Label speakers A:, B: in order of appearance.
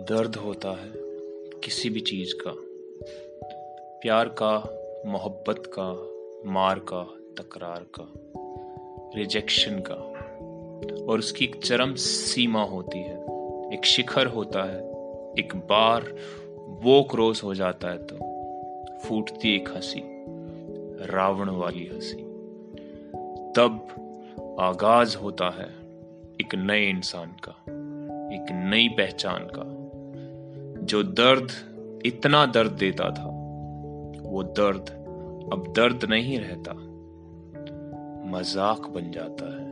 A: दर्द होता है किसी भी चीज़ का। प्यार का, मोहब्बत का, मार का, तकरार का रिजेक्शन का। और उसकी एक चरम सीमा होती है, एक शिखर होता है, एक बार वो क्रॉस हो जाता है तो फूटती एक हँसी, रावण वाली हँसी। तब आगाज़ होता है एक नए इंसान का, एक नई पहचान का। जो दर्द इतना दर्द देता था, वो दर्द अब दर्द नहीं रहता, मज़ाक बन जाता है।